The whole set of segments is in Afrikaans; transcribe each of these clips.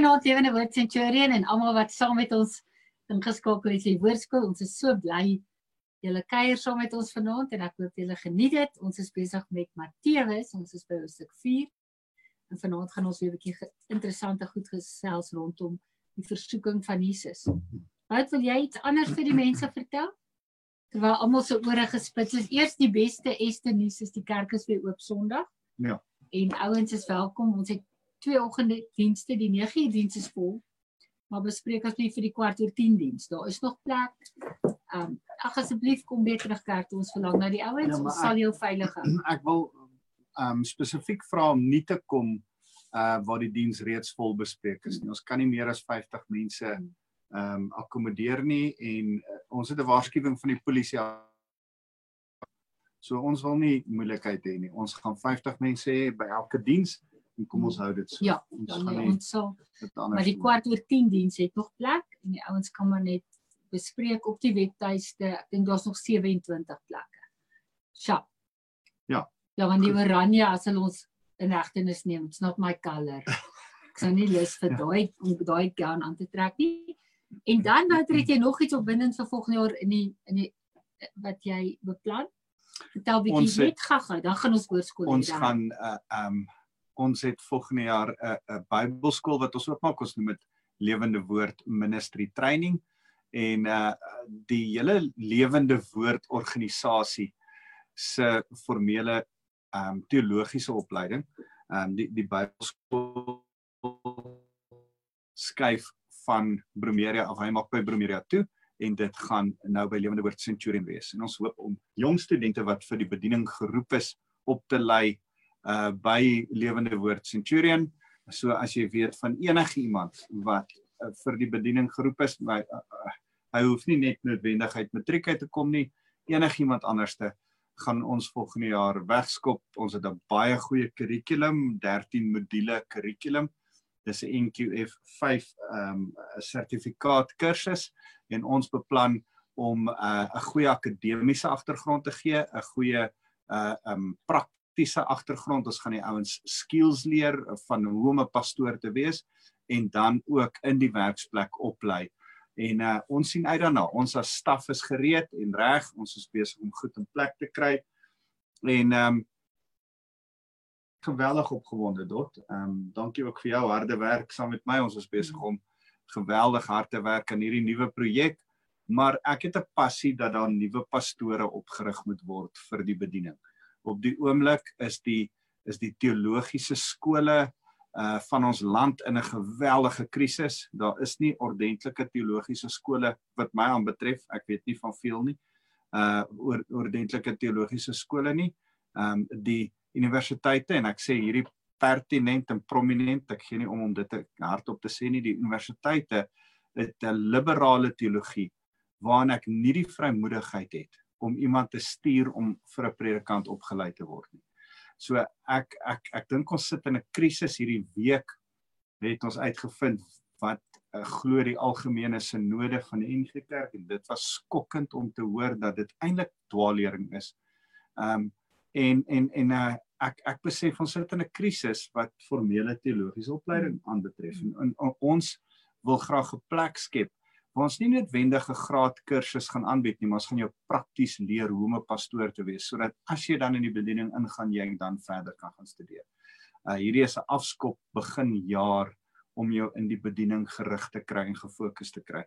Goeienaand Lewende Woord Centurion en almal wat saam met ons ingeskakel is in Woordskool. Ons is so bly julle kuier saam met ons vanaand en ek hoop julle geniet dit. Ons is besig met Matteus. Ons is by hoofstuk 4. En vanaand gaan ons weer 'n bietjie interessante goed gesels rondom die versoeking van Jesus. Wat wil jy iets anders vir die mense vertel? Terwyl almal se ore gespits is. Eers die beste Ester nuus is die kerk is weer oop Sondag. Ja. En ouens is welkom. Ons het twee oggende dienste, die 9 uur diens is vol. Maar bespreek asseblief vir die kwart oor 10 diens. Daar is nog plek. Ehm um, ag asseblief kom weer terug kerk toe ons verlang na die ouens. Ja, ons sal jou veilig hou. Ek wil ehm um, spesifiek vra om nie te kom uh waar die diens reeds vol bespreek is nie. Ons kan nie meer as 50 mense ehm um, akkommodeer nie en uh, ons het 'n waarskuwing van die polisie So ons wil nie moeilikheid hê nie. Ons gaan 50 mense hê by elke diens en kom ons hou dit so. Ja, ons dan gaan nie, ons sal maar die kwart oor 10 diens het nog plek en die ouens kan maar net bespreek op die webtuiste. Ek dink daar's nog 27 plekke. Sja. Ja. Ja, want die oranje as hulle ons in hegtenis neem, it's not my color. Ek sou nie lus vir ja. daai om daai gown aan te trek nie. En dan nou het jy nog iets op binne vir volgende jaar in die in die wat jy beplan? Vertel bietjie net gaga, dan gaan ons hoërskool. Ons gaan uh um ons het volgende jaar 'n uh, 'n uh, Bybelskool wat ons oopmaak. Ons noem dit Lewende Woord Ministry Training en uh die hele Lewende Woord organisasie se formele um teologiese opleiding. Um die die Bybelskool skuif van Bromeria af. Hy maak by Bromeria toe en dit gaan nou by Lewende Woord Centurion wees. En ons hoop om jong studente wat vir die bediening geroep is op te lei uh by Lewende Woord Centurion. So as jy weet van enige iemand wat uh, vir die bediening geroep is, my uh, uh, hy hoef nie net noodwendigheid matriek uit te kom nie. Enigiemand anderste gaan ons volgende jaar wegskop. Ons het 'n baie goeie kurrikulum, 13 module kurrikulum. Dis 'n NQF 5 ehm um, sertifikaat kursus en ons beplan om uh, 'n goeie akademiese agtergrond te gee, 'n goeie uh um praktiese agtergrond. Ons gaan die ouens skills leer van hoe om 'n pastoor te wees en dan ook in die werksplek oplei. En uh ons sien uit daarna. Ons as staf is gereed en reg. Ons is besig om goed in plek te kry. En um geweldig opgewonde dot. Um dankie ook vir jou harde werk saam met my. Ons is besig om geweldig hard te werk aan hierdie nuwe projek. Maar ek het 'n passie dat daar nuwe pastore opgerig moet word vir die bediening op die oomblik is die is die teologiese skole uh van ons land in 'n geweldige krisis. Daar is nie ordentlike teologiese skole wat my aanbetref. Ek weet nie van veel nie. Uh oor ordentlike teologiese skole nie. Um die universiteite en ek sê hierdie pertinent en prominent, ek gee nie om om dit hardop te sê nie, die universiteite het 'n liberale teologie waarin ek nie die vrymoedigheid het om iemand te stuur om vir 'n predikant opgelei te word nie. So ek ek ek dink ons sit in 'n krisis hierdie week het ons uitgevind wat uh, glo die algemene sinode van die NG Kerk en dit was skokkend om te hoor dat dit eintlik dwaallering is. Um en en en uh, ek ek besef ons sit in 'n krisis wat formele teologiese opleiding aanbetref en, en, en ons wil graag 'n plek skep waar ons nie noodwendig 'n graad kursus gaan aanbied nie, maar ons gaan jou prakties leer hoe om 'n pastoor te wees sodat as jy dan in die bediening ingaan, jy dan verder kan gaan studeer. Uh hierdie is 'n afskop begin jaar om jou in die bediening gerig te kry en gefokus te kry.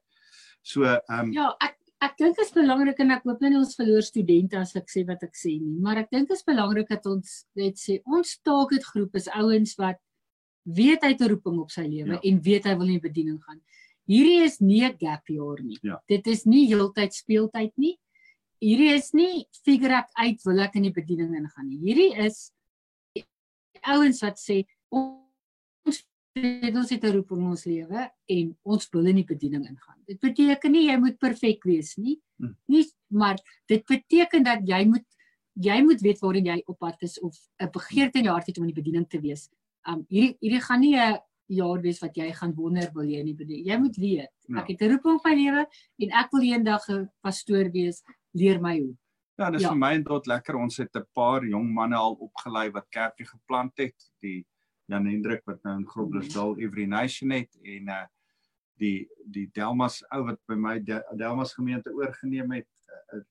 So ehm um, Ja, ek ek dink dit is belangrik en ek hoop nie ons verloor studente as ek sê wat ek sê nie, maar ek dink dit is belangrik dat ons net sê ons target groep is ouens wat weet hy het 'n roeping op sy lewe ja. en weet hy wil in die bediening gaan hierdie is nie 'n gap jaar nie. Ja. Dit is nie heeltyd speeltyd nie. Hierdie is nie figure ek uit wil ek in die bediening ingaan nie. Hierdie is ouens wat sê ons het ons het 'n roeping in ons lewe en ons wil in die bediening ingaan. Dit beteken nie jy moet perfek wees nie. Hm. Nie, maar dit beteken dat jy moet jy moet weet waarin jy op pad is of 'n begeerte in jou hart het om in die bediening te wees. Um hierdie hierdie gaan nie 'n jaar wees wat jy gaan wonder wil jy nie bedien. Jy moet weet. Ja. Ek het 'n roeping op my lewe en ek wil eendag 'n pastoor wees. Leer my hoe. Ja, dis ja. vir my en tot lekker. Ons het 'n paar jong manne al opgelei wat kerkie geplant het. Die Jan Hendrik wat nou in Groblersdal Every Nation het en uh die die Delmas ou wat by my De, Delmas gemeente oorgeneem het uh,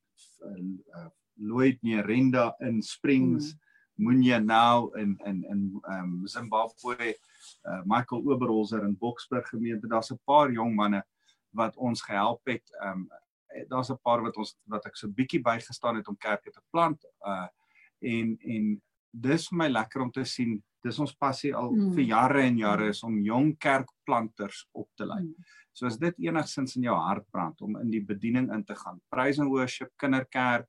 uh, uh, Lloyd Nerenda in Springs mm. Munya nou in in in um Zimbabwe uh, Michael Oberholzer in Boksburg gemeente daar's 'n paar jong manne wat ons gehelp het um daar's 'n paar wat ons wat ek so bietjie bygestaan het om kerke te plant uh en en dis vir my lekker om te sien dis ons passie al mm. vir jare en jare is om jong kerkplanters op te lei. Mm. So as dit enigsins in jou hart brand om in die bediening in te gaan, praise and worship, kinderkerk,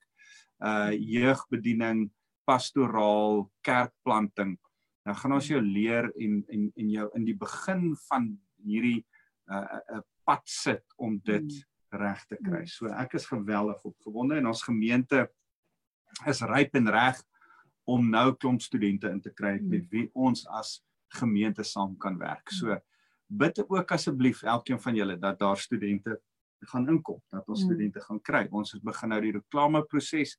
uh jeugbediening, pastoraal, kerkplanting, dan gaan ons jou leer en en en jou in die begin van hierdie uh 'n uh, uh, pad sit om dit mm. reg te kry. Mm. So ek is geweldig opgewonde en ons gemeente is ryp en reg om nou klomp studente in te kry met wie ons as gemeente saam kan werk. So bid ook asseblief elkeen van julle dat daar studente gaan inkom, dat ons studente gaan kry. Ons het begin nou die reklameproses.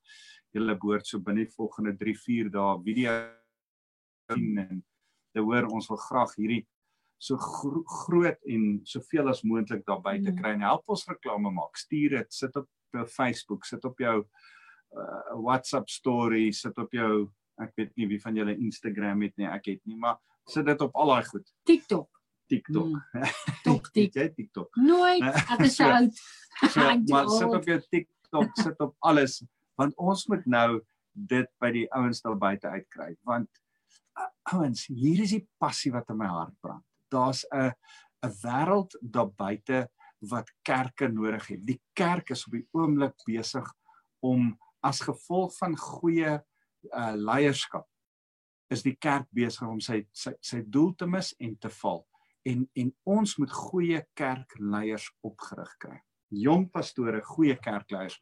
Julle behoort so binne die volgende 3-4 dae video sien en te hoor ons wil graag hierdie so gro groot en soveel as moontlik daar buite kry en help ons reklame maak. Stuur dit, sit op Facebook, sit op jou uh, WhatsApp story, sit op jou ek weet nie wie van julle Instagram het nie, ek het nie, maar sit dit op al daai goed. TikTok. TikTok. Mm. Tok tik. jy TikTok. Nooit. Ek is so oud. So, maar sit op jou TikTok, sit op alles want ons moet nou dit by die ouens daar buite uitkry want uh, ouens, hier is die passie wat in my hart brand. Daar's 'n 'n wêreld daar buite wat kerke nodig het. Die kerk is op die oomblik besig om as gevolg van goeie uh leierskap is die kerk besig om sy sy sy doel te mis en te val en en ons moet goeie kerkleiers opgerig kry. Jong pastore, goeie kerkleiers.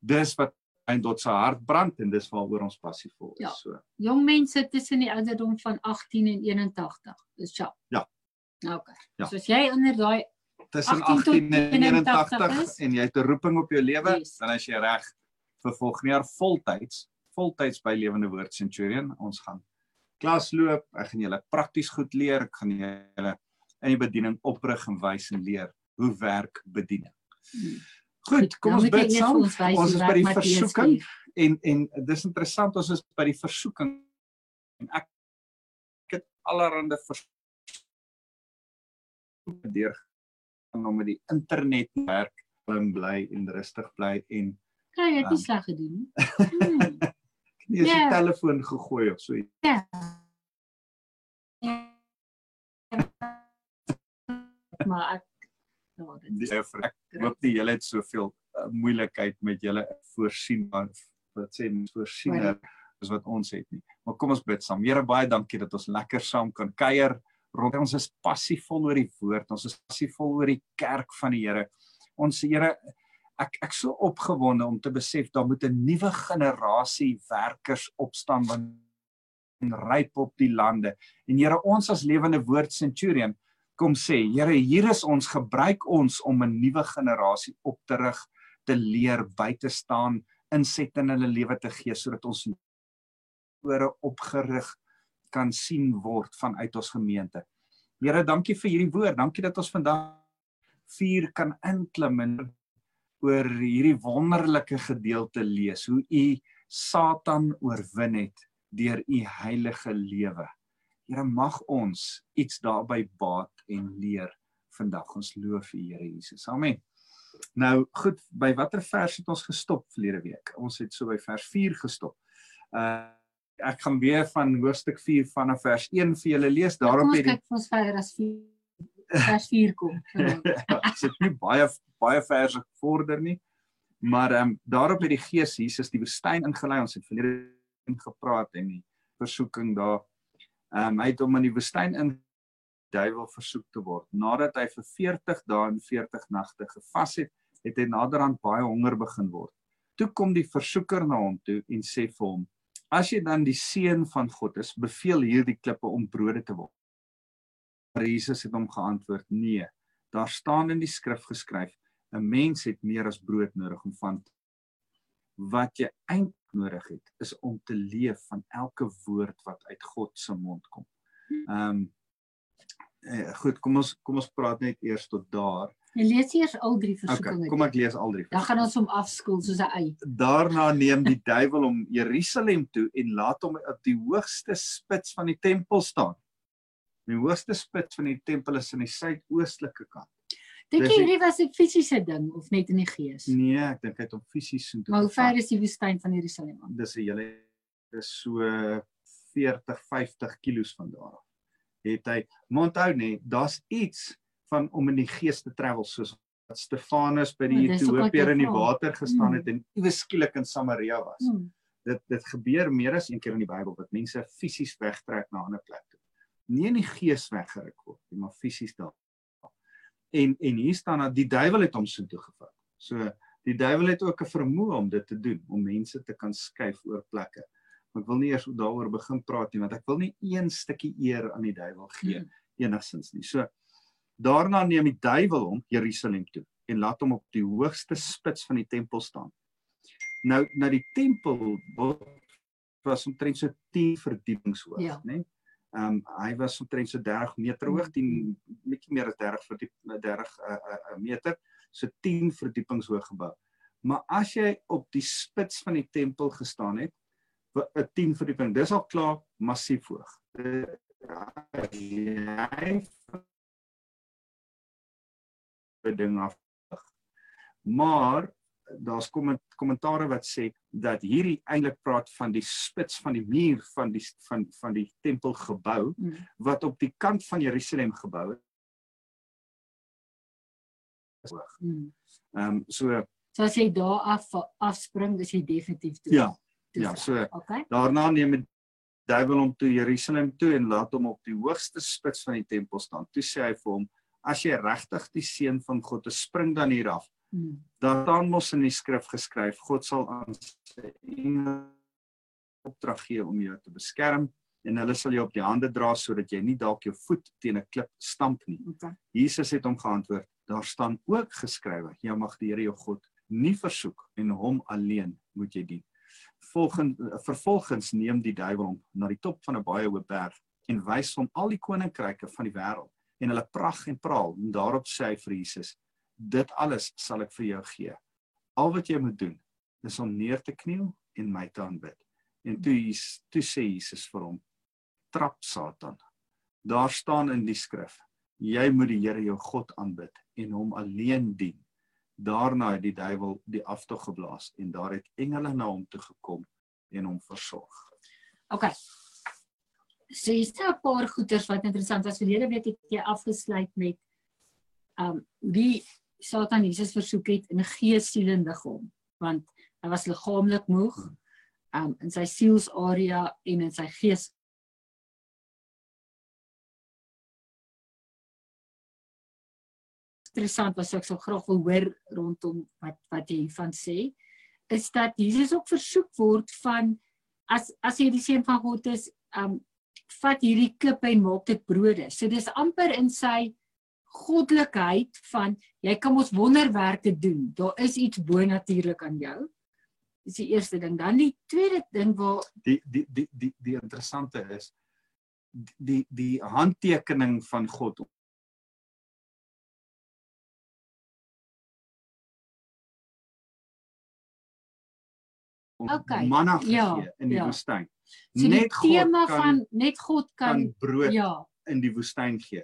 Dis wat in tot se hart brand en dis waaroor ons passievol is. Ja. So. Jong mense tussen die ouderdom van 18 en 81. Dis ja. Ja. Okay. Ja. So as jy onder daai tussen 18 en 81 is, en jy het 'n roeping op jou lewe, yes. dan is jy reg vir volgende jaar voltyds voltyds by Lewende Woord Centurion. Ons gaan klas loop, ek gaan julle prakties goed leer, ek gaan julle in die bediening oprig en wys en leer hoe werk bediening. Hmm. Goed, kom ons bid saam. Ons is by die versoeking en en dis interessant ons is by die versoeking en ek ek het allerhande versoeking deur om met die internet werk, bly en rustig bly en Kry jy dit sleg gedoen? Hmm. Nie eens die telefoon gegooi of so. Ja. Maar ek ja, dit is ek hoop nie julle het soveel uh, moeilikheid met julle voorsien wat sê voorsiener is wat ons het nie. Maar kom ons bid saam. Here baie dankie dat ons lekker saam kan kuier rondom ons is passievol oor die woord. Ons is passievol oor die kerk van die Here. Ons Here ek ek so opgewonde om te besef daar moet 'n nuwe generasie werkers opstaan wat ryp op die lande. En Here, ons as lewende woord centurion kom sê, Here, hier is ons gebruik ons om 'n nuwe generasie op te rig, te leer, by te staan, inset in hulle lewe te gee sodat ons ore opgerig kan sien word vanuit ons gemeente. Here, dankie vir hierdie woord. Dankie dat ons vandag vier kan inklim en oor hierdie wonderlike gedeelte lees hoe u Satan oorwin het deur u heilige lewe. Here mag ons iets daarby baat en leer vandag. Ons loof u Here Jesus. Amen. Nou goed, by watter vers het ons gestop verlede week? Ons het so by vers 4 gestop. Uh ek gaan weer van hoofstuk 4 vanaf vers 1 vir julle lees. Daarom het ek ons verder as 4 vers 4 kom. Dit is nie baie baie verse vorder nie. Maar ehm um, daarop het die Gees Jesus die woestyn ingelei. Ons het verlede gepraat en die versoeking daar. Ehm um, hy het hom in die woestyn in duiwel versoek te word. Nadat hy vir 40 dae en 40 nagte gevas het, het hy naderhand baie honger begin word. Toe kom die versoeker na hom toe en sê vir hom: "As jy dan die seun van God is, beveel hierdie klippe om brode te word." Maar Jesus het hom geantwoord: "Nee, daar staan in die skrif geskryf: 'n Mens het meer as brood nodig om van wat jy eintlik nodig het is om te leef van elke woord wat uit God se mond kom." Ehm um, eh, goed, kom ons kom ons praat net eers tot daar. Jy lees eers al drie Okay, versoekinge. kom ek lees al drie. Dan gaan ons hom afskoel soos 'n ei. Daarna neem die duiwel hom Jerusalem toe en laat hom op die hoogste spits van die tempel staan. Die hoogste spits van die tempel is aan die suidoostelike kant. Dink jy die- hierdie was 'n fisiese ding of net in die gees? Nee, ek dink hy het hom fisies so toe. Maar hoe ver is die woestyn van Jerusalem af? dis 'n hele dis so 40 50 kilos van daar af. Het hy onthou nê, daar's iets van om in die gees te travel soos wat Stefanus by die Ethiopiër jy in die water gestaan Mm. het en iewes skielik in Samaria was. Hmm. Dit dit gebeur meer as een keer in die Bybel dat mense fisies wegtrek na 'n ander plek toe. Nie in die gees weggeruk word nie, maar fisies daar. En en hier staan dat die duiwel het hom so toe gevat. So die duiwel het ook 'n vermoë om dit te doen, om mense te kan skuif oor plekke. Maar ek wil nie eers daaroor begin praat nie want ek wil nie een stukkie eer aan die duiwel gee Hmm. enigsins nie. So daarna neem die duiwel hom Jerusalem toe en laat hom op die hoogste spits van die tempel staan. Nou na die tempel wa- was omtrent so 10 verdiepings hoog, Ja. né? Ehm um, hy was omtrent so 30 meter hoog, 10 bietjie meer as 30 verdiep 30 uh, uh, meter, so 10 verdiepings hoog gebou. Maar as jy op die spits van die tempel gestaan het, 'n 10 verdieping, dis al klaar massief hoog. Jy 'n ding af. Maar daar's komment- kommentare wat sê dat hierdie eintlik praat van die spits van die muur van die van van die tempelgebou Hmm. wat op die kant van Jerusalem gebou is. Hmm. Ehm um, so So as jy daar af afspring, is jy definitief toe. Ja, ja, so Okay. daarna neem die duiwel hom toe Jerusalem toe en laat hom op die hoogste spits van die tempel staan. Toe sê hy vir hom: "As jy regtig die seun van God is, spring dan hier af." Hmm. Daar staan mos in die skrif geskryf: God sal aan sy engele opdrag gee om jou te beskerm en hulle sal jou op die hande dra sodat jy nie dalk jou voet teen 'n klip stamp nie. Okay. Jesus het hom geantwoord: Daar staan ook geskrywe: Jy mag die Here jou God nie versoek en hom alleen moet jy dien. Volgens vervolgens neem die duiwel hom na die top van 'n baie hoë berg en wys hom al die koninkryke van die wêreld en hulle pragt en praal. En daarop sê hy vir Jesus: Dit alles sal ek vir jou gee. Al wat jy moet doen is om neer te kniel en my te aanbid. En toe Jesus- toe sê Jesus vir hom: Trap Satan. Daar staan in die skrif: Jy moet die Here jou God aanbid en hom alleen dien. Daarna het die duiwel die aftog geblaas en daar het engele na hom toe gekom en hom versorg. Okay. So hier's nou 'n paar goeters wat interessant was. Verlede week het jy afgesluit met um die Satan Jesus versoek het in gees, siel en liggaam, want hy was liggaamlik moeg um in sy sielsarea en in sy gees interessant was ek so graag wil hoor rondom wat wat jy hiervan sê is dat Jesus ook versoek word van as as jy die seun van God is, um vat hierdie klippe en maak dit brode. So dis amper in sy goddelikheid van jy kan mos wonderwerke doen. Daar is iets bonatuurlik aan jou. Dis die eerste ding. Dan die tweede ding waar Die die die die die interessante is die die handtekening van God om Okay, manna gegee ja, in die ja. woestyn. so die tema kan, van net God kan, kan brood ja, in die woestyn gee.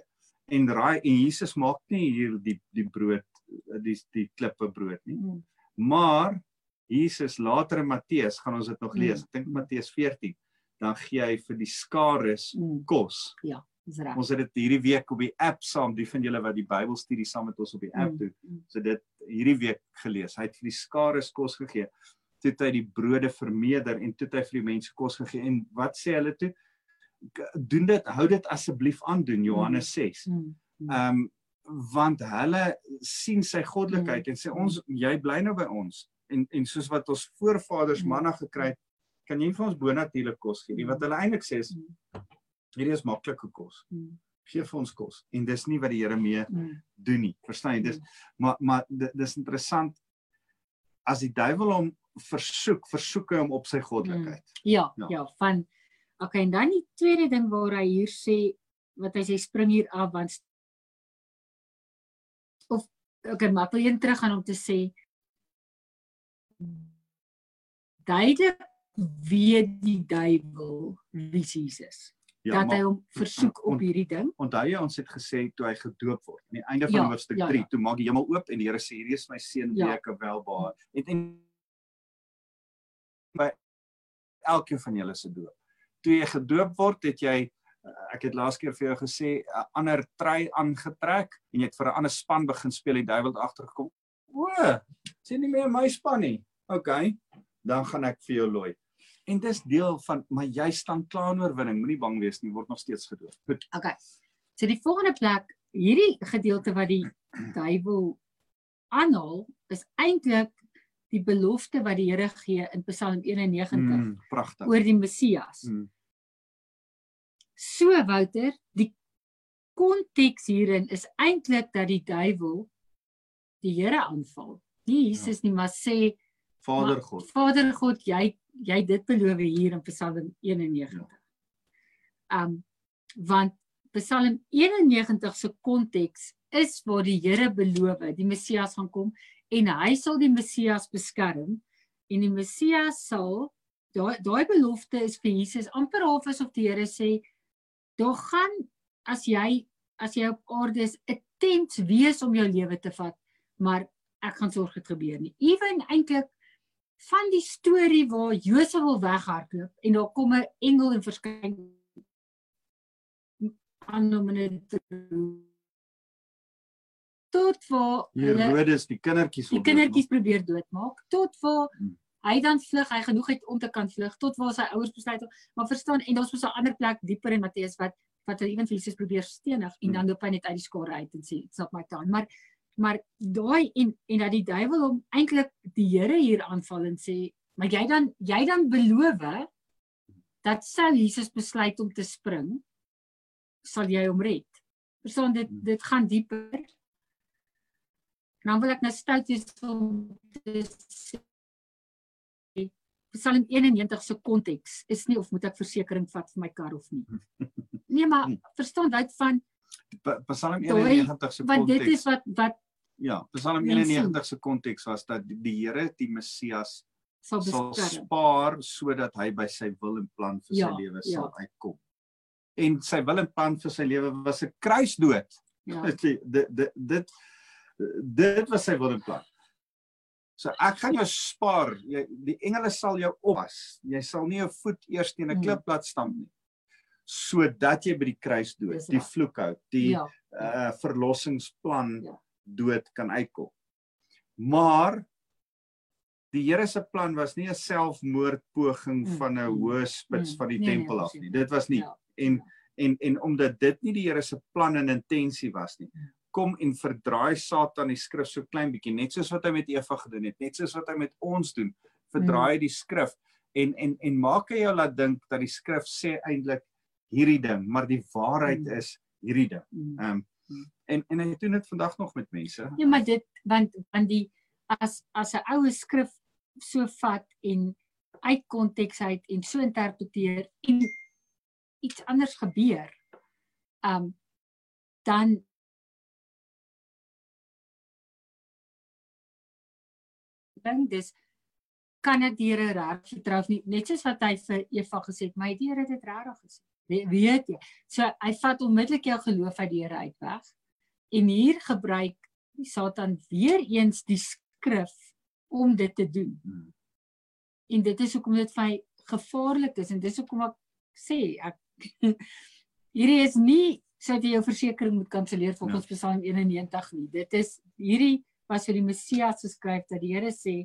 En raai en Jesus maak nie hier die die brood die die klippe brood nie. mm, Maar Jesus later in Matteus gaan ons dit nog Mm. lees. Ek dink Matteus 14 dan gee hy vir die skares mm, kos. dis reg. Ons het dit hierdie week op die app saam, die van julle wat die Bybelstudie saam met ons op die app Mm, doen. mm. So dit hierdie week gelees. Hy het vir die skares kos gegee. Toe het hy die brode vermeerder en toe het hy vir die mense kos gegee. En wat sê hulle toe? Doen dit, hou dit asseblief aan doen Johannes 6. Mm, mm, Ehm um, want hulle sien sy goddelikheid Mm. en sê ons jy bly nou by ons en en soos wat ons voorvaders Mm. manna gekry het, kan jy vir ons bonatuurlike kos gee. Nie wat hulle eintlik sê is Mm. hierdie is maklike kos. mm, Gee vir ons kos. En dis nie wat die Here mee mm, doen nie. Verstaan jy? Dis Mm. maar maar di- dis interessant as die duiwel hom versoek, versoek hy hom op sy goddelikheid. Ja, Ja. ja, van Okay, en dan die tweede ding waar hy hier sê wat hy sê spring hier af want of okay, maar ek wil een terug gaan om te sê duidelik weet die duiwel wie Jesus. Ja, dat hy hom versoek op hierdie ding. Onthou jy ons het gesê toe hy gedoop word. Aan die einde van ja, hoofstuk ja, 3, ja. toe maak die hemel oop en die Here sê hierdie is my seun wie ja. ek welbaar. En en by elkeen van julle se doop. Toe jy gedoop word, het jy eh, ek het laas keer vir jou gesê 'n ander trui aangetrek en jy het vir 'n ander span begin speel en die duiwel het agtergekom. O, sien nie meer my span nie. OK, dan gaan ek vir jou looi. En dis deel van maar jy staan klaar in oorwinning, moenie bang wees nie, word nog steeds gedoop. Goed. OK. So die volgende plek, hierdie gedeelte wat die duiwel aanhaal, is eintlik die belofte wat die Here gee in Psalm 91 mm, pragtig oor die Messias. Mm. So Wouter, die konteks hierin is eintlik dat die duiwel die Here aanval. Nie Jesus ja. nie, maar sê Vader God. Vader God, jy jy dit beloof hier in Psalm 91. Ja. Um want Psalm 91 se konteks is waar die Here beloof die Messias gaan kom en hy sal die Messias beskerm en die Messias sal daai daai belofte is vir Jesus amper half asof die Here sê daar gaan as jy as jy op aarde is 'n tent wees om jou lewe te vat maar ek gaan sorg dit gebeur nie. Ewen eintlik van die storie waar Josef wil weghardloop en daar kom 'n engel en verskyn aan hom en tot waar Herodes die kindertjies die kindertjies probeer doodmaak tot waar hmm. hy dan vlug hy genoeg het om te kan vlug tot waar sy ouers besluit maar verstaan en daar's mos 'n ander plek dieper in Matteus wat wat hy ewens Jesus probeer stenig en hmm. dan loop hy net uit die skare uit en sê it's not my time maar maar daai en en dat die duiwel hom eintlik die Here hier aanval en sê maar jy dan jy dan beloof dat sou Jesus besluit om te spring sal jy hom red. Verstaan dit hmm. dit gaan dieper. Nou wil ek nou stout is om te sê Psalm 91 se konteks is nie of moet ek versekerings vat vir my kar of nie. Nee, maar verstaan dit van Psalm 91 se konteks. Want dit is wat wat Ja, Psalm 91 se konteks was dat die Here die Messias sal, sal spaar sodat hy by sy wil en plan vir ja, sy lewe ja. sal uitkom. En sy wil en plan vir sy lewe was 'n kruisdood. Ja. dit dit dit dit was sy wil en plan. So ek gaan jou spaar. Jy die engele sal jou oppas. Jy sal nie jou voet eers teen 'n mm. klip laat stamp nie. Sodat jy by die kruis dood, die vloek hou, die ja. uh verlossingsplan ja dood kan uitkom. Maar die Here se plan was nie 'n selfmoordpoging mm. van 'n hoë spits mm. van die nee, nee tempel nee, af nie. Dit was nie ja. en en en omdat dit nie die Here se plan en intensie was nie. Kom en verdraai Satan die skrif so klein bietjie net soos wat hy met Eva gedoen het, net soos wat hy met ons doen. Verdraai mm. die skrif en en en maak hy jou laat dink dat die skrif sê eintlik hierdie ding, maar die waarheid mm. is hierdie ding. Ehm um, En en hy doen dit vandag nog met mense. Ja, maar dit want want die as as 'n oue skrif so vat en uit konteks uit en so interpreteer en iets anders gebeur. Um dan dan dis kan dit die Here reg vertrou nie net soos wat hy vir Eva gesê het, maar die Here het dit regtig gesê weet jy. So hy vat onmiddellik jou geloof uit die Here uit weg. En hier gebruik die Satan weer eens die skrif om dit te doen. Hmm. En dit is hoekom dit vir my gevaarlik is en dis hoekom ek sê ek hierdie is nie sodat jy jou versekerings moet kanselleer volgens ja. Psalm 91 nie. Dit is hierdie was vir die Messias geskryf dat die Here sê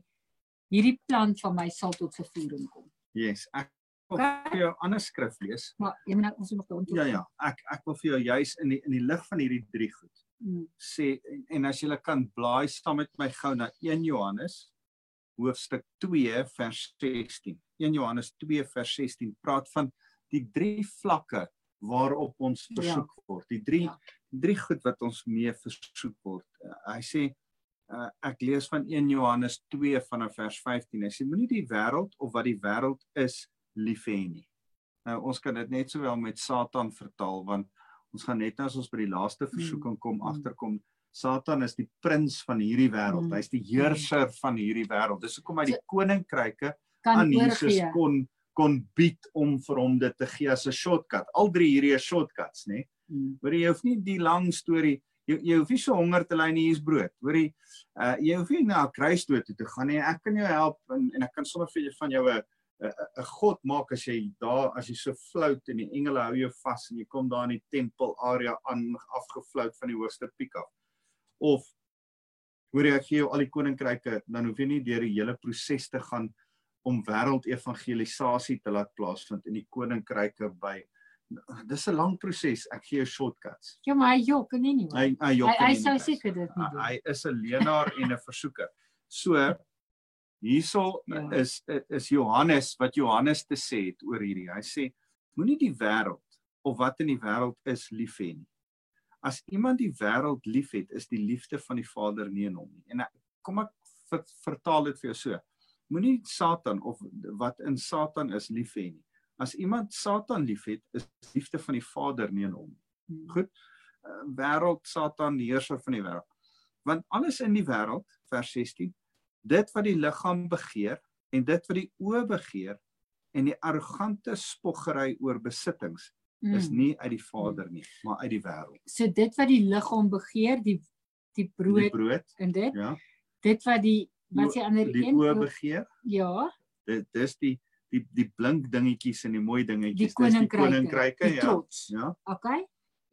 hierdie plan van my sal tot vervulling kom. Yes, ek vir jou ander skrif lees. Maar jy moet nou ons nog daaroor. Ja ja, ek ek wil vir jou juis in die in die lig van hierdie drie goed hmm. sê en, en as jy kan blaai saam met my gou na 1 Johannes hoofstuk 2 vers 16. 1 Johannes 2 vers 16 praat van die drie vlakke waarop ons ja. versoek ja. word. Die drie ja. drie goed wat ons mee versoek word. Uh, hy sê uh, ek lees van 1 Johannes 2 vanaf vers 15. Hy sê moenie die wêreld of wat die wêreld is lief hê nie. Nou ons kan dit net sowel met Satan vertaal want ons gaan net nou as ons by die laaste versoeking kom Mm. agterkom Satan is die prins van hierdie wêreld. Mm. Hy's die heerser van hierdie wêreld. Dis hoekom hy die koninkryke aan Jesus oorgee. kon kon bied om vir hom dit te gee as 'n shortcut. Al drie hierdie is shortcuts, nê? Mm. Hoor jy jy hoef nie die lang storie jy jy hoef nie so honger te ly nie, hier's brood. Hoor jy uh, jy hoef nie na 'n kruisdood toe te gaan nie. Ek kan jou help en en ek kan sommer vir jou van jou 'n 'n god maak as jy daar as jy so flout en die engele hou jou vas en jy kom daar in die tempel area aan afgeflout van die hoogste piek af. Of hoor jy ek gee jou al die koninkryke, dan hoef jy nie deur die hele proses te gaan om wêreldevangelisasie te laat plaasvind in die koninkryke by dis 'n lang proses. Ek gee jou shortcuts. Ja, maar hy jok nie nie. hoor. Hy hy Hy jok hy nie sou seker dit nie Hy- doen. Hy is 'n leenaar en 'n versoeker. So hierso Ja. is is Johannes wat Johannes te sê het oor hierdie. Hy sê moenie die wêreld of wat in die wêreld is lief hê nie. As iemand die wêreld liefhet, is die liefde van die Vader nie in hom nie. En ek, kom ek ver, vertaal dit vir jou so. Moenie Satan of wat in Satan is lief hê nie. As iemand Satan liefhet, is die liefde van die Vader nie in hom nie Mm. goed uh, wêreld Satan die heerser van die wêreld. Want alles in die wêreld vers 16 dit wat die liggaam begeer en dit wat die oë begeer en die arrogante spoggery oor besittings is Mm. nie uit die Vader nie, maar uit die wêreld. So dit wat die liggaam begeer, die die brood Die brood, en dit, ja. dit wat die wat se ander Die een oë begeer, ja, dit dis die die die blink dingetjies en die mooi die dingetjies, dis die koninkryke, koninkryke, die ja. trots. Ja. Okay?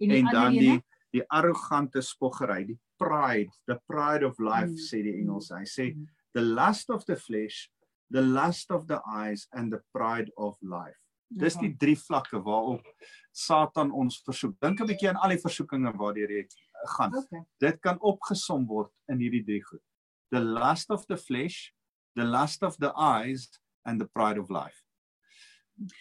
En, die en dan die die arrogante spoggery, die pride, the pride of life Mm. sê die Engels. Hy sê Mm. the lust of the flesh, the lust of the eyes and the pride of life. Dis die drie vlakke waarop Satan ons versoek. Dink 'n bietjie aan al die versoekinge waardeur jy gaan. Okay. Dit kan opgesom word in hierdie drie goed. The lust of the flesh, the lust of the eyes and the pride of life.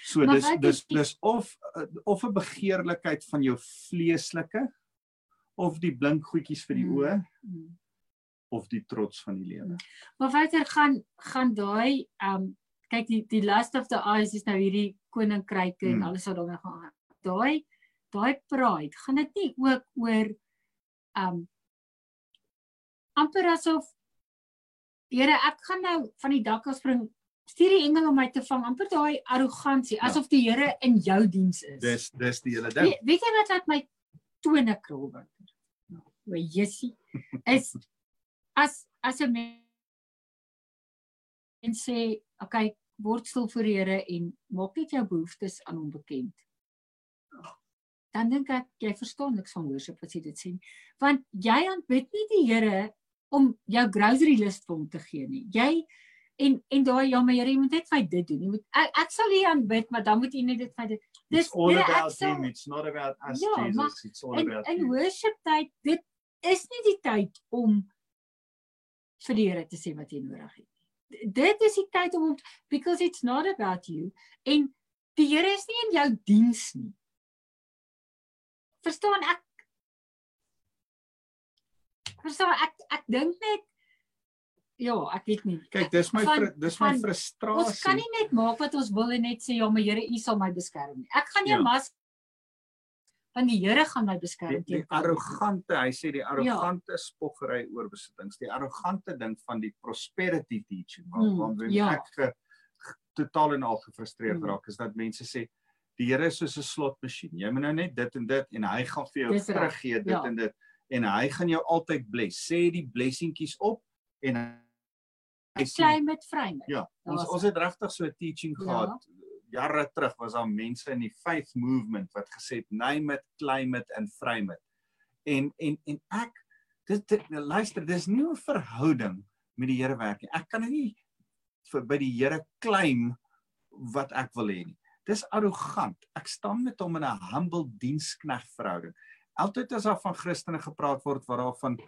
So Maar dis dis dis of eh, of 'n begeerlikheid van jou vleeslike of die blink goedjies vir die Mm. oë Mm. of die trots van die lewe. Maar verder gaan gaan daai um kyk die die last of the eyes is nou hierdie koninkryke Mm. en alles wat daarmee gaan. Daai daai pride, gaan dit nie ook oor um amper asof Here, ek gaan nou van die dak af spring. Stuur die engel om my te vang. Amper daai arrogansie, Ja. asof die Here in jou diens is. Dis dis die hele ding. weet, weet jy wat laat my tone krul word? O, Jessie, is as as 'n mens en sê, okay, word stil voor die Here en maak net jou behoeftes aan hom bekend. Dan dink ek jy verstaan niks van worship as jy dit sê nie. Want jy aanbid nie die Here om jou grocery list vir hom te gee nie. Jy en en daai ja, maar Here, jy moet net vir dit doen. Jy moet ek, ek sal U aanbid, maar dan moet U net dit vir doen. It's all Here, ek about sal- him. It's not about us, Ja, Jesus. maar It's all in about in you. worship tyd dit is nie die tyd om vir die Here te sê wat jy nodig het. D- Dit is die tyd om because it's not about you en die Here is nie in jou diens nie. Verstaan ek Verstaan ek ek dink net ja, ek weet nie. Kyk, dis my Van- dis my van- frustrasie. Ons kan nie net maak wat ons wil en net sê ja, maar Here, U sal my beskerm nie. Ek gaan nie Ja. mas van die Here gaan my beskerm die, die teen COVID nie. arrogante, hy sê Ja. die arrogante spoggery oor besittings, die arrogante ding van die prosperity teaching waar Mm, waarmee ja. ek ge, ge, totaal en al gefrustreerd Mm. raak is dat mense sê die Here is soos 'n slotmasjien. Jy moet nou net dit en dit en hy gaan vir jou teruggee dit ja. en dit en hy gaan jou altyd bless. Sê die blessingkies op en climate vryheid. Ja, ons ons het regtig so 'n teaching Ja. gehad jare terug was daar mense in die faith movement wat gesê het name it, claim it and frame it. En en en ek dit, dit luister, dis nie 'n verhouding met die Here werk nie. Ek kan nie vir by die Here claim wat ek wil hê nie. Dis arrogant. Ek staan met hom in 'n humble dienskneg verhouding. Altyd as daar van Christene gepraat word waar daar van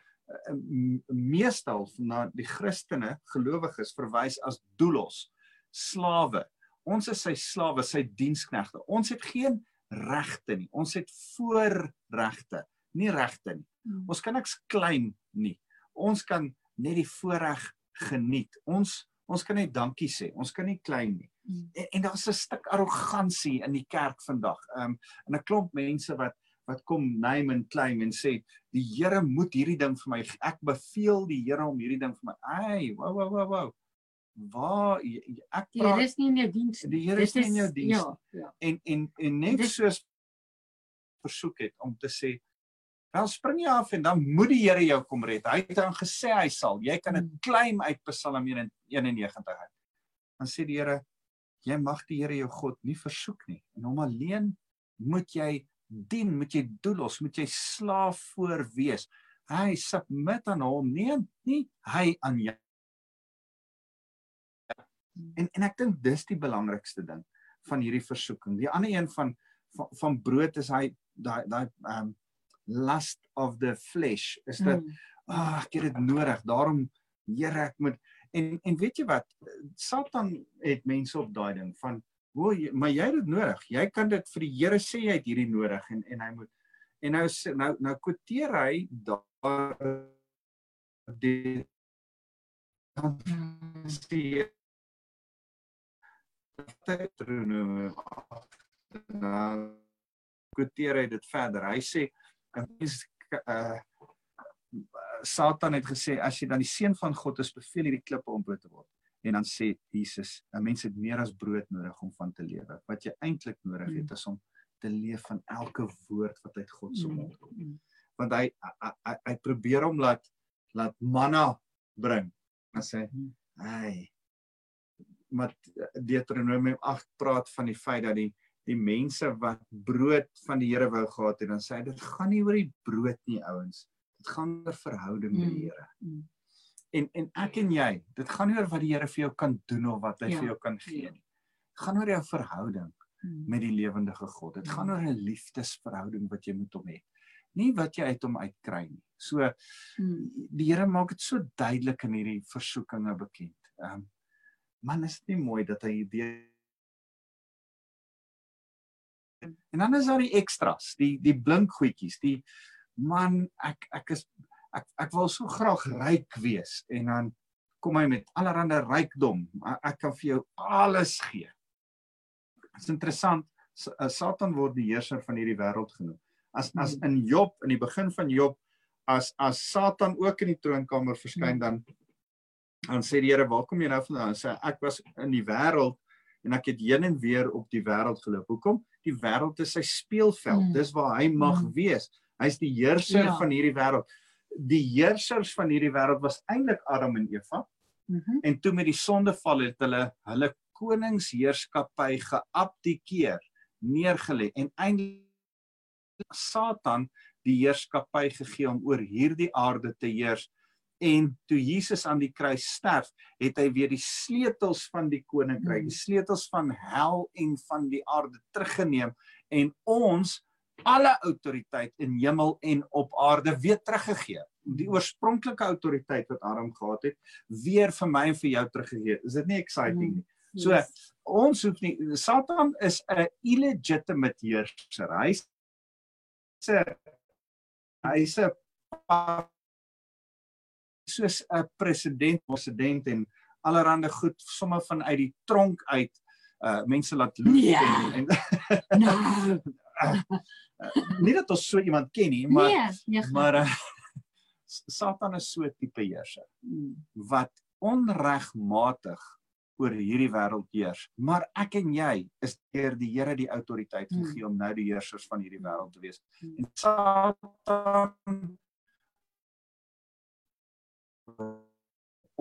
meestal na die Christene gelowiges verwys as doulos, slawe. Ons is sy slawe, sy diensknegte. Ons het geen regte nie. Ons het voorregte, nie regte nie. Mm. Ons kan niks claim nie. Ons kan net die voorreg geniet. Ons ons kan net dankie sê. Ons kan nie claim nie. Mm. En, en daar's 'n stuk arrogansie in die kerk vandag. Ehm um, en 'n klomp mense wat wat kom name en claim en sê die Here moet hierdie ding vir my ek beveel die Here om hierdie ding vir my. Ai, wow wow wow wow. Waar ek Die Here is nie in jou diens nie. Die Here is nie in jou diens Ja, ja. en en en net Dit- soos versoek het om te sê wel spring jy af en dan moet die Here jou kom red. Hy het dan gesê hy sal. Jy kan dit Mm. claim uit Psalm 91 uit. Dan sê die Here jy mag die Here jou God nie versoek nie. En hom alleen moet jy dien, moet jy doelos, moet jy slaaf voor wees. Hy submit aan hom, nie nie hy aan jou. En en ek dink dis die belangrikste ding van hierdie versoeking. Die ander een van van, van brood is hy daai daai um lust of the flesh is dit Mm. ah ek het dit nodig. Daarom Here ek moet en en weet jy wat Satan het mense op daai ding van o maar jy het dit nodig. Jy kan dit vir die Here sê jy het hierdie nodig en en hy moet en nou sê- nou nou kwoteer hy daar die Mm. die Deuteronomium nou kwoteer hy dit verder. Hy sê 'n mens uh Satan het gesê as jy dan die seun van God is, beveel hierdie klippe om brood te word. En dan sê Jesus, 'n mens het meer as brood nodig om van te lewe. Wat jy eintlik nodig het is om te leef van elke woord wat uit God se mond kom. Mm. Want hy hy, hy, hy probeer hom laat laat manna bring. Dan sê Hmm. hy maar Deuteronomium 8 praat van die feit dat die die mense wat brood van die Here wou gehad het, dan sê hy dit gaan nie oor die brood nie ouens. Dit gaan oor verhouding met die. Here. Mm. En en ek en jy, dit gaan nie oor wat die Here vir jou kan doen of wat hy Ja. vir jou kan gee Ja. nie. Dit gaan oor jou verhouding Mm. met die lewendige God. Dit gaan Mm. oor 'n liefdesverhouding wat jy met hom het. Nie wat jy uit hom uitkry nie. So Mm. die Here maak dit so duidelik in hierdie versoekinge bekend. Ehm um, man is dit nie mooi dat hy deur En dan is daar die extras, die die blink goedjies, die man ek ek is ek ek wil so graag ryk wees en dan kom hy met allerlei rykdom. Ek kan vir jou alles gee. Dit is interessant, uh, Satan word die heerser van hierdie wêreld genoem. As as in Job in die begin van Job as as Satan ook in die troonkamer verskyn dan dan sê die Here, "Waar kom jy nou vandaan?" Sê, "Ek was in die wêreld en ek het heen en weer op die wêreld geloop." Hoekom? Die wêreld is sy speelveld. Mm. Dis waar hy mag wees. Hy's die heerser Ja. van hierdie wêreld. Die heersers van hierdie wêreld was eintlik Adam en Eva Mhm. en toe met die sondeval het hulle hulle koningsheerskappy geabdikeer, neergelê en eintlik Satan die heerskappy gegee om oor hierdie aarde te heers. En toe Jesus aan die kruis sterf, het hy weer die sleutels van die koninkryk, Mm. die sleutels van hel en van die aarde teruggeneem en ons alle autoriteit in hemel en op aarde weer teruggegee. Die oorspronklike autoriteit wat Adam gehad het, weer vir my en vir jou teruggegee. Is dit nie exciting nie? So Yes. ons hoef nie Satan is 'n illegitimate heerser. Hy's 'n hy's 'n soos 'n president, president en allerhande goed sommer van uit die tronk uit uh mense laat loop Ja. en, en Nou, nie dat ons so iemand ken nie, maar nee, nee. maar uh, Satan is so 'n tipe heerser wat onregmatig oor hierdie wêreld heers. Maar ek en jy is deur die Here die autoriteit Hmm. gegee om nou die heersers van hierdie wêreld te wees. Hmm. En Satan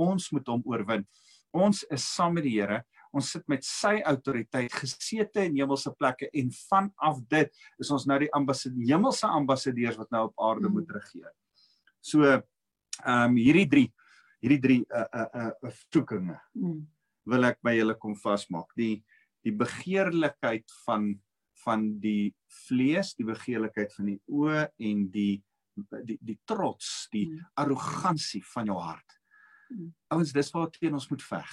ons moet hom oorwin. Ons is saam met die Here. Ons sit met sy autoriteit gesete in hemelse plekke en vanaf dit is ons nou die ambassadeurs, hemelse ambassadeurs wat nou op aarde Hmm. moet regeer. So ehm um, hierdie drie hierdie drie uh uh uh versoekinge Mm. wil ek by julle kom vasmaak. Die die begeerlikheid van van die vlees, die begeerlikheid van die oë en die die die trots, die Mm. arrogansie van jou hart. Mm. Ouens, dis waar teen ons moet veg.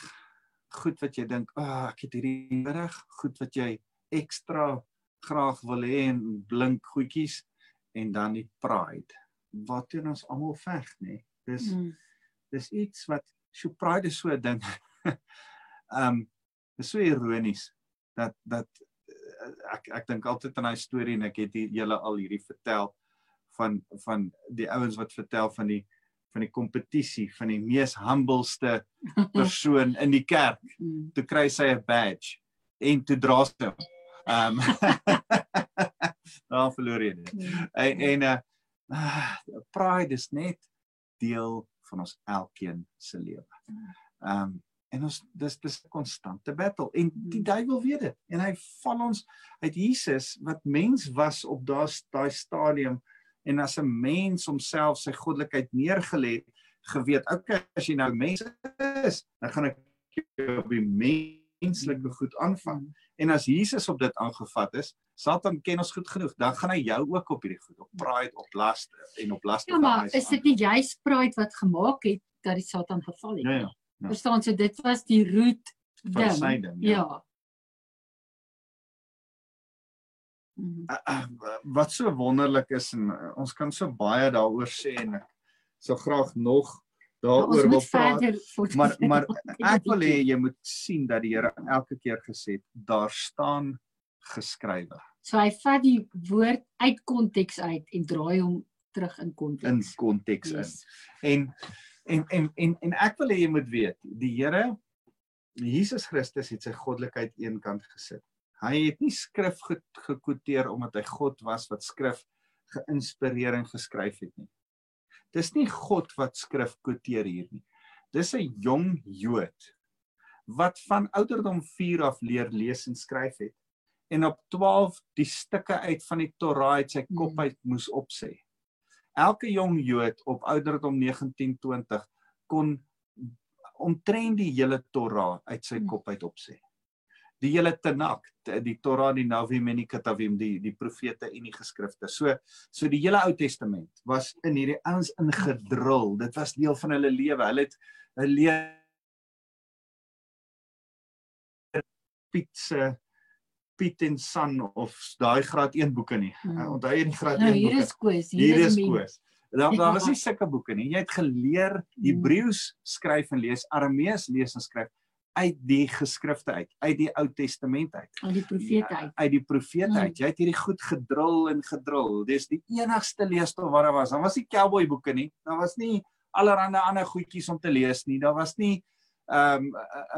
Goed wat jy dink, "Ag, oh, ek het hierdie nodig." Goed wat jy ekstra graag wil hê en blink goedjies en dan die pride. Wat teen ons almal veg, nê? Nee? Dis Mm. dis iets wat so pride is so 'n ding. Ehm um, Dis so ironies dat dat eh, ek ek dink altyd aan daai storie en ek het julle al hierdie vertel van van die ouens wat vertel van die van die kompetisie van die mees humbleste persoon in die kerk. Mm. Toe kry sy 'n badge en toe dra sy hom. Ehm daar verloor jy dit. Mm. En en uh pride is net deel van ons elkeen se lewe. Ehm um, en ons dis dis 'n konstante battle en die duiwel weet dit en hy val ons uit Jesus wat mens was op daai daai stadium en as 'n mens homself sy goddelikheid neergelê het geweet okay as jy nou mens is dan gaan ek op die menslike goed aanvang en as Jesus op dit aangevat is Satan ken ons goed genoeg dan gaan hy jou ook op hierdie goed op pride op last en op last Ja, maar is dit nie juist pride wat gemaak het dat die Satan geval het? ja ja ja. Verstaan so dit was die root van sy ding. ding Ja. Wat so wonderlik is en uh, ons kan so baie daaroor sê en ek sou graag nog Ons daaroor wil praat. Maar maar ek wil hê jy moet sien dat die Here elke keer gesê het daar staan geskrywe So hy vat die woord uit konteks uit en draai hom terug in in konteks. konteks in. Yes. En en en en en ek wil hê jy moet weet, die Here Jesus Christus het sy goddelikheid eenkant gesit. Hy het nie skrif ge- gekwoteer omdat hy God was wat skrif geïnspireer en geskryf het nie. Dis nie God wat skrif kwoteer hier nie. Dis 'n jong Jood wat van ouderdom 4 af leer lees en skryf het en op 12 die stukke uit van die Torah uit sy kop Mm. uit moes opsê. Elke jong Jood op ouderdom 19-20 kon omtrent die hele Torah uit sy Mm. kop uit opsê. Die hele Tanakh, die Torah, die Navim en die Ketuvim, die die profete en die geskrifte. So so die hele Ou Testament was in hierdie ouens ingedrul. Dit was deel van hulle lewe. Hulle het 'n leer Piet se Piet en San of daai graad 1 boeke nie. Mm. Mm. Onthou jy die graad 1 Nou boeke? hier is koes, Hier is mens. koes. Daar daar was Ja. nie sulke boeke nie. Jy het geleer Hebreëus skryf en lees, Aramees lees en skryf uit die geskrifte uit, uit die Ou Testament uit. Al die profete uit. uit die profete Mm. uit. Jy het hierdie goed gedrul en gedrul. Dis die enigste leesstof wat daar was. Daar was nie cowboy boeke nie. Daar was nie allerlei ander goedjies om te lees nie. Daar was nie ehm um,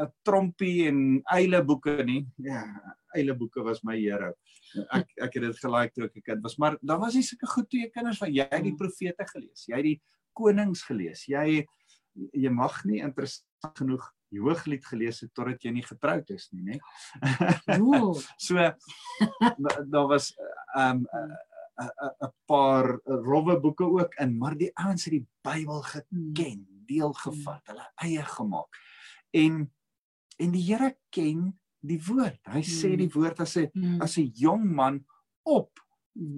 'n trompie en eile boeke nie. Ja, eile boeke was my hero. Ek ek het dit gelike toe ek 'n kind was, maar daar was nie sulke goed toe jy kinders van jy het die Mm. profete gelees. Jy het die konings gelees. Jy jy mag nie interessant genoeg Hooglied gelees het totdat jy nie getroud is nie, né? So da- daar was ehm 'n paar rowwe boeke ook in, maar die ouens het die Bybel geken, deel gevat, hulle eie gemaak. En en die Here ken die woord. Hy sê die woord as 'n Mm. as 'n jong man op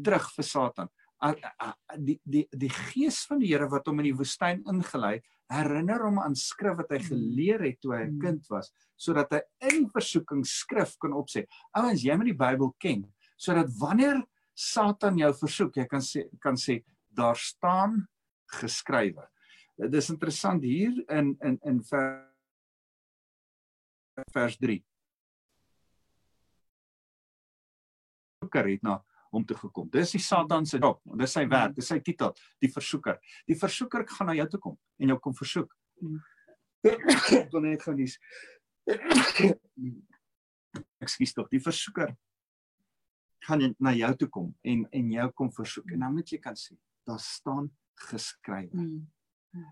terug vir Satan. A- a- a- Die die die gees van die Here wat hom in die woestyn ingelei, herinner hom aan skrif wat hy Mm. geleer het toe hy 'n Mm. kind was, sodat hy in versoeking skrif kan opsê. Ouens, jy moet die Bybel ken sodat wanneer Satan jou versoek, jy kan sê kan sê daar staan geskrywe. Dit is interessant hier in in in vers vers 3. Versoeker het na hom toe gekom. Dis die Satan se job, dis sy werk, dis sy titel, die versoeker. Die versoeker gaan na jou toe kom en jou kom versoek. Mm. Kon net gaan dis. Ekskuus tog, die versoeker gaan na jou toe kom en en jou kom versoek en dan moet jy kan sê daar staan geskrywe. Mm. Uh,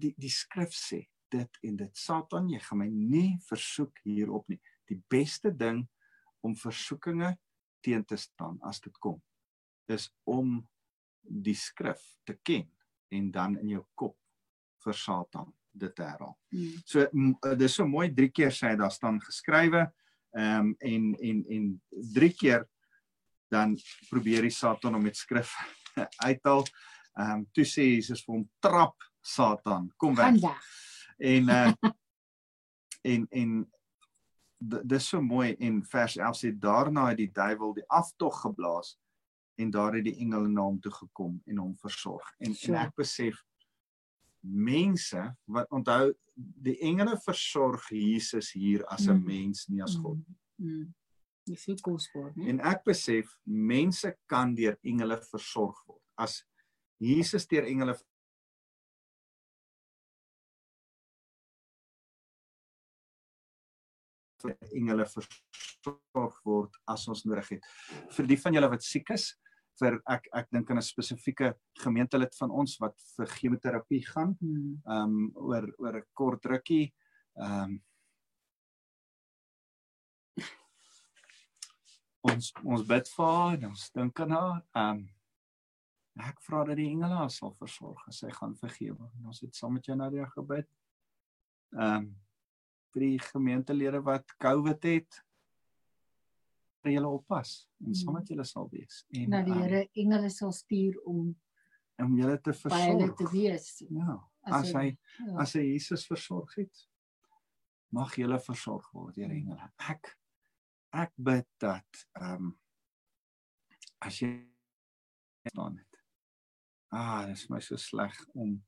Die die skrif sê dit en dit Satan, jy gaan my nie versoek hierop nie. Die beste ding om versoekinge teen te staan as dit kom is om die skrif te ken en dan in jou kop vir Satan dit te herhaal. Mm. So uh, dis so mooi drie keer sê hy daar staan geskrywe ehm um, en en en drie keer dan probeer die Satan om met skrif uithaal. Ehm um, toe sê Jesus vir hom trap Satan, kom weg. Weg. En uh en en dis so mooi en vers 11 sê daarna het die duiwel die aftog geblaas en daar het die engele na hom toe gekom en hom versorg. En So. en ek besef mense wat onthou die engele versorg Jesus hier as 'n Mm. mens nie as God. Mm. Dis so kosbaar, né? En ek besef mense kan deur engele versorg word. As Jesus deur engele engele versorg word as ons nodig het. Vir die van julle wat siek is, vir ek ek dink aan 'n spesifieke gemeentelid van ons wat vir chemoterapie gaan, Mm. ehm um, oor oor 'n kort rukkie. Ehm um, ons ons bid vir haar en ons dink aan haar. Ehm um, ek vra dat die engele haar sal versorg en sy gaan vergewe. En ons het saam met jou nou daar gebid. Ehm um, vir die gemeentelede wat COVID het vir julle oppas en saam met julle sal wees en Nou die ehm, Here engele sal stuur om om julle te by hulle versorg. te wees. Ja, As as hy Ja. as hy Jesus versorg het, mag julle versorg word deur engele. Ek ek bid dat ehm um, as jy staan het. Ah, dit is my so sleg om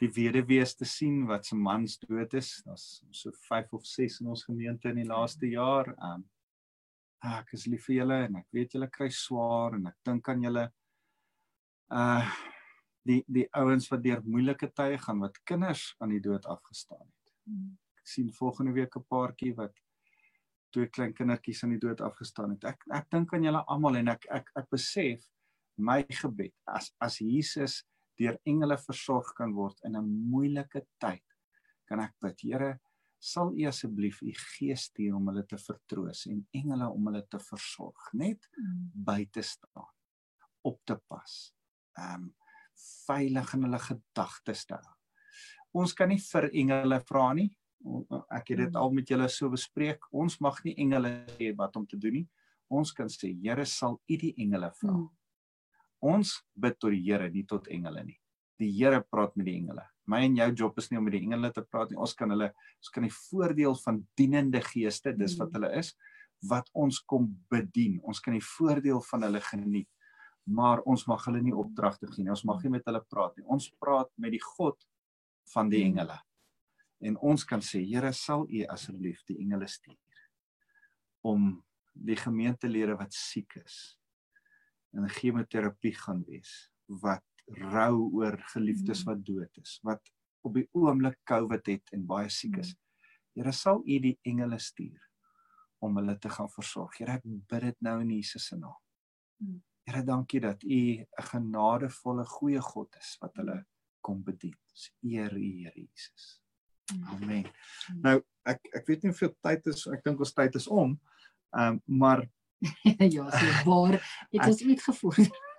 die weduwees te sien wat se mans dood is. Daar's so 5 of 6 in ons gemeente in die laaste jaar. Um, ek is lief vir julle en ek weet julle kry swaar en ek dink aan julle uh die die ouens wat deur moeilike tye gaan wat kinders aan die dood afgestaan het. Mm. Ek sien volgende week 'n paartjie wat twee klein kindertjies aan die dood afgestaan het. Ek ek dink aan julle almal en ek ek ek besef my gebed as as Jesus deur engele versorg kan word in 'n moeilike tyd. Kan ek bid, Here, sal U asseblief U Gees stuur om hulle te vertroos en engele om hulle te versorg, net Mm. by te staan, op te pas. Ehm um, veilig in hulle gedagtes te hou. Ons kan nie vir engele vra nie. Ek het dit Mm. al met julle so bespreek. Ons mag nie engele sê wat om te doen nie. Ons kan sê, Here, sal U die engele vra. Mm. Ons bid tot die Here, nie tot engele nie. Die Here praat met die engele. My en jou job is nie om met die engele te praat nie. Ons kan hulle ons kan die voordeel van dienende geeste, dis wat Mm. hulle is, wat ons kom bedien. Ons kan die voordeel van hulle geniet. Maar ons mag hulle nie opdragte gee nie. Ons mag nie met hulle praat nie. Ons praat met die God van die Mm. engele. En ons kan sê, Here, sal U asseblief die engele stuur om die gemeentelede wat siek is in chemoterapie gaan wees, wat rou oor geliefdes Mm. wat dood is, wat op die oomblik COVID het en baie siek is. Here, sal U die engele stuur om hulle te gaan versorg. Here, ek bid dit nou in Jesus se naam. Mm. Here, dankie dat U 'n genadevolle goeie God is wat hulle kom bedien. Ons eer U, Here Jesus. Mm. Amen. Mm. Nou, ek ek weet nie hoeveel tyd is, ek dink ons tyd is om. Ehm um, maar ja, so waar het ons uitgevoer.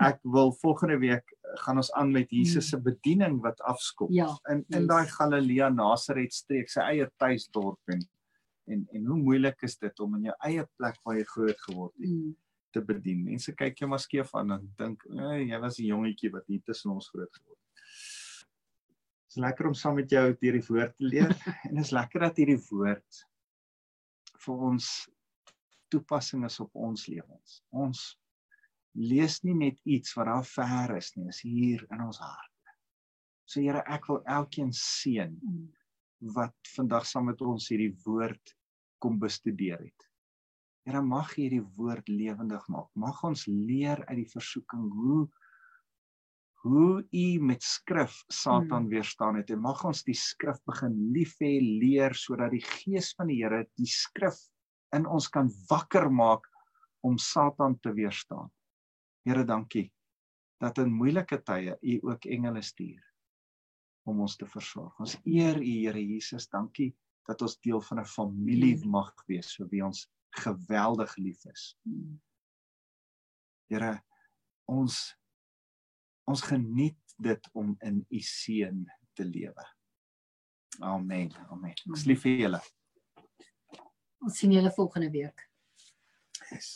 ek wil volgende week eh, gaan ons aan met Jesus se bediening wat afskop. Ja. In in yes. daai Galilea Nasaret streek, sy eie tuisdorp en en en hoe moeilik is dit om in jou eie plek waar jy groot geword het Mm. te bedien. Mense kyk jou maar skeef aan en dink, "Ag, jy was 'n jongetjie wat hier tussen ons groot geword het." Dit is lekker om saam met jou deur die woord te leer en dit is lekker dat hierdie woord vir ons toepassing is op ons lewens. Ons lees nie net iets wat daar ver is nie, is hier in ons harte. So Here, ek wil elkeen seën wat vandag saam met ons hierdie woord kom bestudeer het. Here mag hierdie woord lewendig maak. Mag ons leer uit die versoeking hoe hoe u met skrif Satan Hmm. weerstaan het en mag ons die skrif begin lief hê, leer sodat die gees van die Here die skrif in ons kan wakker maak om Satan te weerstaan. Here, dankie dat in moeilike tye u ook engele stuur om ons te versorg. Ons eer u Here Jesus, dankie dat ons deel van 'n familie mag wees vir wie ons geweldig lief is. Mm. Here, ons ons geniet dit om in u seën te lewe. Amen. Amen. Ek is lief vir julle. Ons sien julle volgende week. Yes.